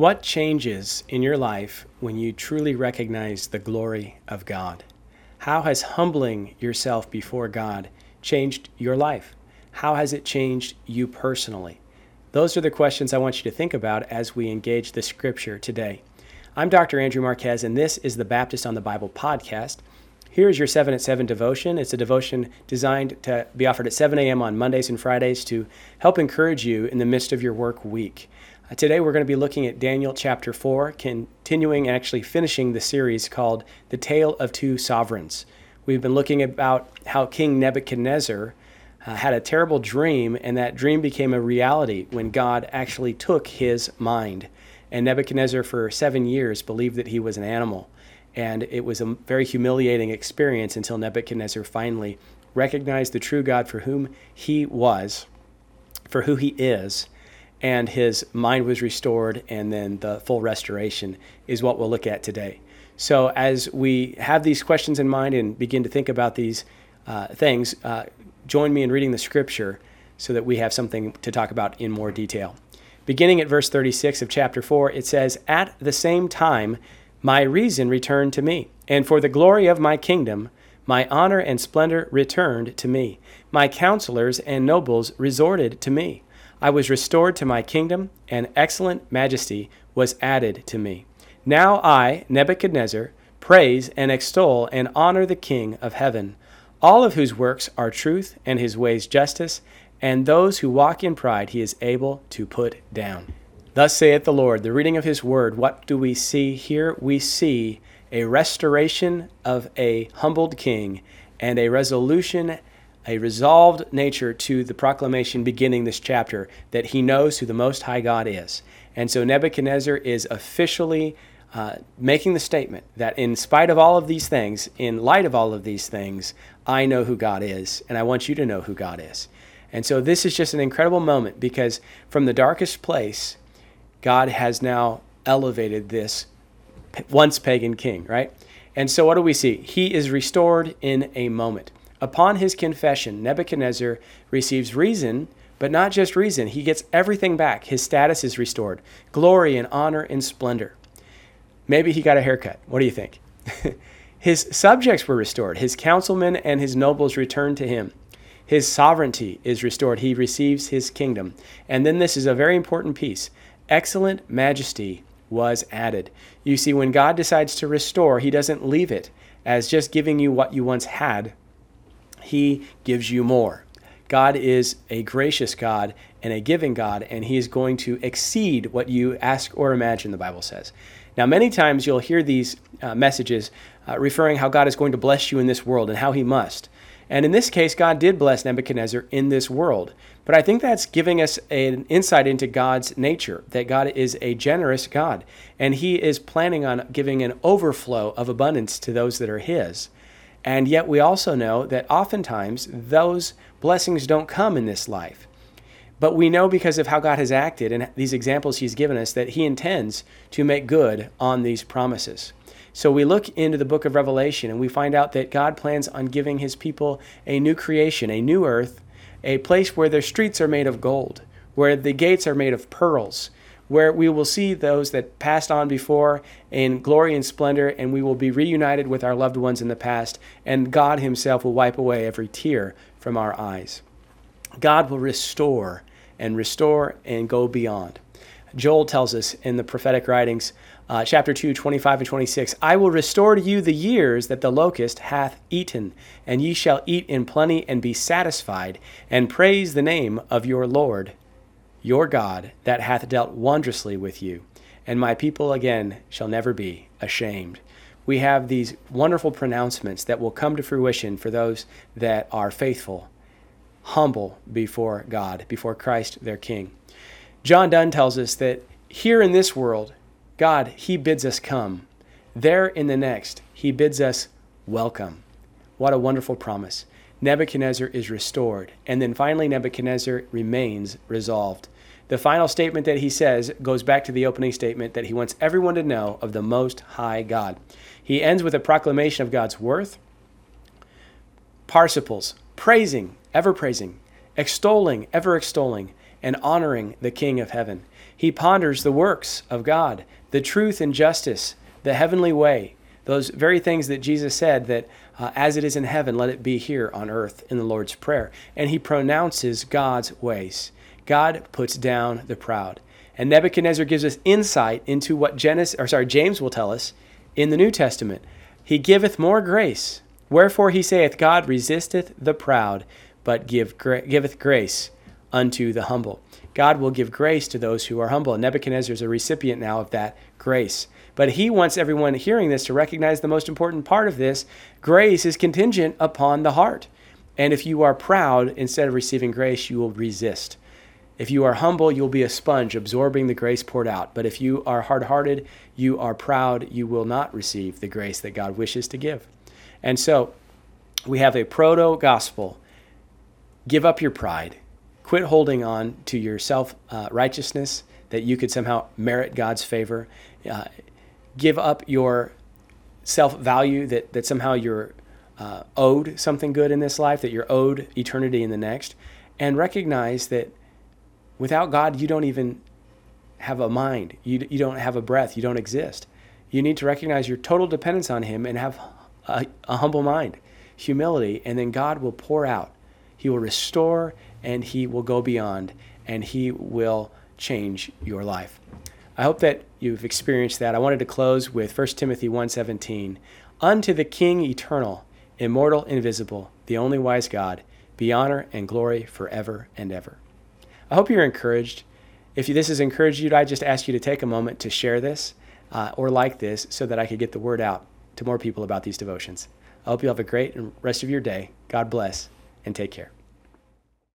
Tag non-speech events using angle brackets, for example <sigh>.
What changes in your life when you truly recognize the glory of God? How has humbling yourself before God changed your life? How has it changed you personally? Those are the questions I want you to think about as we engage the scripture today. I'm Dr. Andrew Marquez, and this is the Baptist on the Bible podcast. Here is your 7 at 7 devotion. It's a devotion designed to be offered at 7 a.m. on Mondays and Fridays to help encourage you in the midst of your work week. Uh, today we're going to be looking at Daniel chapter 4, continuing and actually finishing the series called The Tale of Two Sovereigns. We've been looking about how King Nebuchadnezzar uh, had a terrible dream, and that dream became a reality when God actually took his mind. And Nebuchadnezzar, for seven years, believed that he was an animal. And it was a very humiliating experience until Nebuchadnezzar finally recognized the true God for whom he was, for who he is, and his mind was restored, and then the full restoration is what we'll look at today. So, as we have these questions in mind and begin to think about these uh, things, uh, join me in reading the scripture so that we have something to talk about in more detail. Beginning at verse 36 of chapter 4, it says, At the same time, my reason returned to me, and for the glory of my kingdom, my honor and splendor returned to me. My counselors and nobles resorted to me. I was restored to my kingdom, and excellent majesty was added to me. Now I, Nebuchadnezzar, praise and extol and honor the King of heaven, all of whose works are truth and his ways justice, and those who walk in pride he is able to put down. Thus saith the Lord, the reading of his word. What do we see here? We see a restoration of a humbled king and a resolution a resolved nature to the proclamation beginning this chapter that he knows who the Most High God is. And so Nebuchadnezzar is officially uh, making the statement that in spite of all of these things, in light of all of these things, I know who God is, and I want you to know who God is. And so this is just an incredible moment because from the darkest place, God has now elevated this once pagan king, right? And so what do we see? He is restored in a moment. Upon his confession, Nebuchadnezzar receives reason, but not just reason. He gets everything back. His status is restored glory and honor and splendor. Maybe he got a haircut. What do you think? <laughs> his subjects were restored. His councilmen and his nobles returned to him. His sovereignty is restored. He receives his kingdom. And then this is a very important piece excellent majesty was added. You see, when God decides to restore, he doesn't leave it as just giving you what you once had, he gives you more. God is a gracious God and a giving God, and He is going to exceed what you ask or imagine, the Bible says. Now, many times you'll hear these uh, messages uh, referring how God is going to bless you in this world and how He must. And in this case, God did bless Nebuchadnezzar in this world. But I think that's giving us an insight into God's nature, that God is a generous God, and He is planning on giving an overflow of abundance to those that are His. And yet, we also know that oftentimes those blessings don't come in this life. But we know because of how God has acted and these examples He's given us that He intends to make good on these promises. So we look into the book of Revelation and we find out that God plans on giving His people a new creation, a new earth, a place where their streets are made of gold, where the gates are made of pearls, where we will see those that passed on before in glory and splendor, and we will be reunited with our loved ones in the past, and God Himself will wipe away every tear from our eyes. God will restore and restore and go beyond. Joel tells us in the prophetic writings, uh, chapter 2, 25 and 26, I will restore to you the years that the locust hath eaten, and ye shall eat in plenty and be satisfied, and praise the name of your Lord your God that hath dealt wondrously with you, and my people again shall never be ashamed. We have these wonderful pronouncements that will come to fruition for those that are faithful, humble before God, before Christ their King. John Donne tells us that here in this world, God, He bids us come. There in the next, He bids us welcome. What a wonderful promise. Nebuchadnezzar is restored. And then finally, Nebuchadnezzar remains resolved. The final statement that he says goes back to the opening statement that he wants everyone to know of the Most High God. He ends with a proclamation of God's worth, participles, praising, ever praising, extolling, ever extolling, and honoring the King of heaven. He ponders the works of God, the truth and justice, the heavenly way, those very things that Jesus said that uh, as it is in heaven, let it be here on earth in the Lord's Prayer. And he pronounces God's ways. God puts down the proud. And Nebuchadnezzar gives us insight into what Genesis, or sorry, James will tell us in the New Testament. He giveth more grace. Wherefore he saith, God resisteth the proud, but give, giveth grace unto the humble. God will give grace to those who are humble. And Nebuchadnezzar is a recipient now of that grace. But he wants everyone hearing this to recognize the most important part of this grace is contingent upon the heart. And if you are proud, instead of receiving grace, you will resist. If you are humble, you'll be a sponge absorbing the grace poured out. But if you are hard hearted, you are proud, you will not receive the grace that God wishes to give. And so we have a proto gospel. Give up your pride. Quit holding on to your self uh, righteousness that you could somehow merit God's favor. Uh, give up your self value that, that somehow you're uh, owed something good in this life, that you're owed eternity in the next, and recognize that without God, you don't even have a mind, you, you don't have a breath, you don't exist. You need to recognize your total dependence on Him and have a, a humble mind, humility, and then God will pour out. He will restore and He will go beyond and He will change your life. I hope that you've experienced that. I wanted to close with 1 Timothy 1:17. Unto the King eternal, immortal, invisible, the only wise God, be honor and glory forever and ever. I hope you're encouraged. If this has encouraged you, I just ask you to take a moment to share this uh, or like this so that I could get the word out to more people about these devotions. I hope you have a great rest of your day. God bless and take care.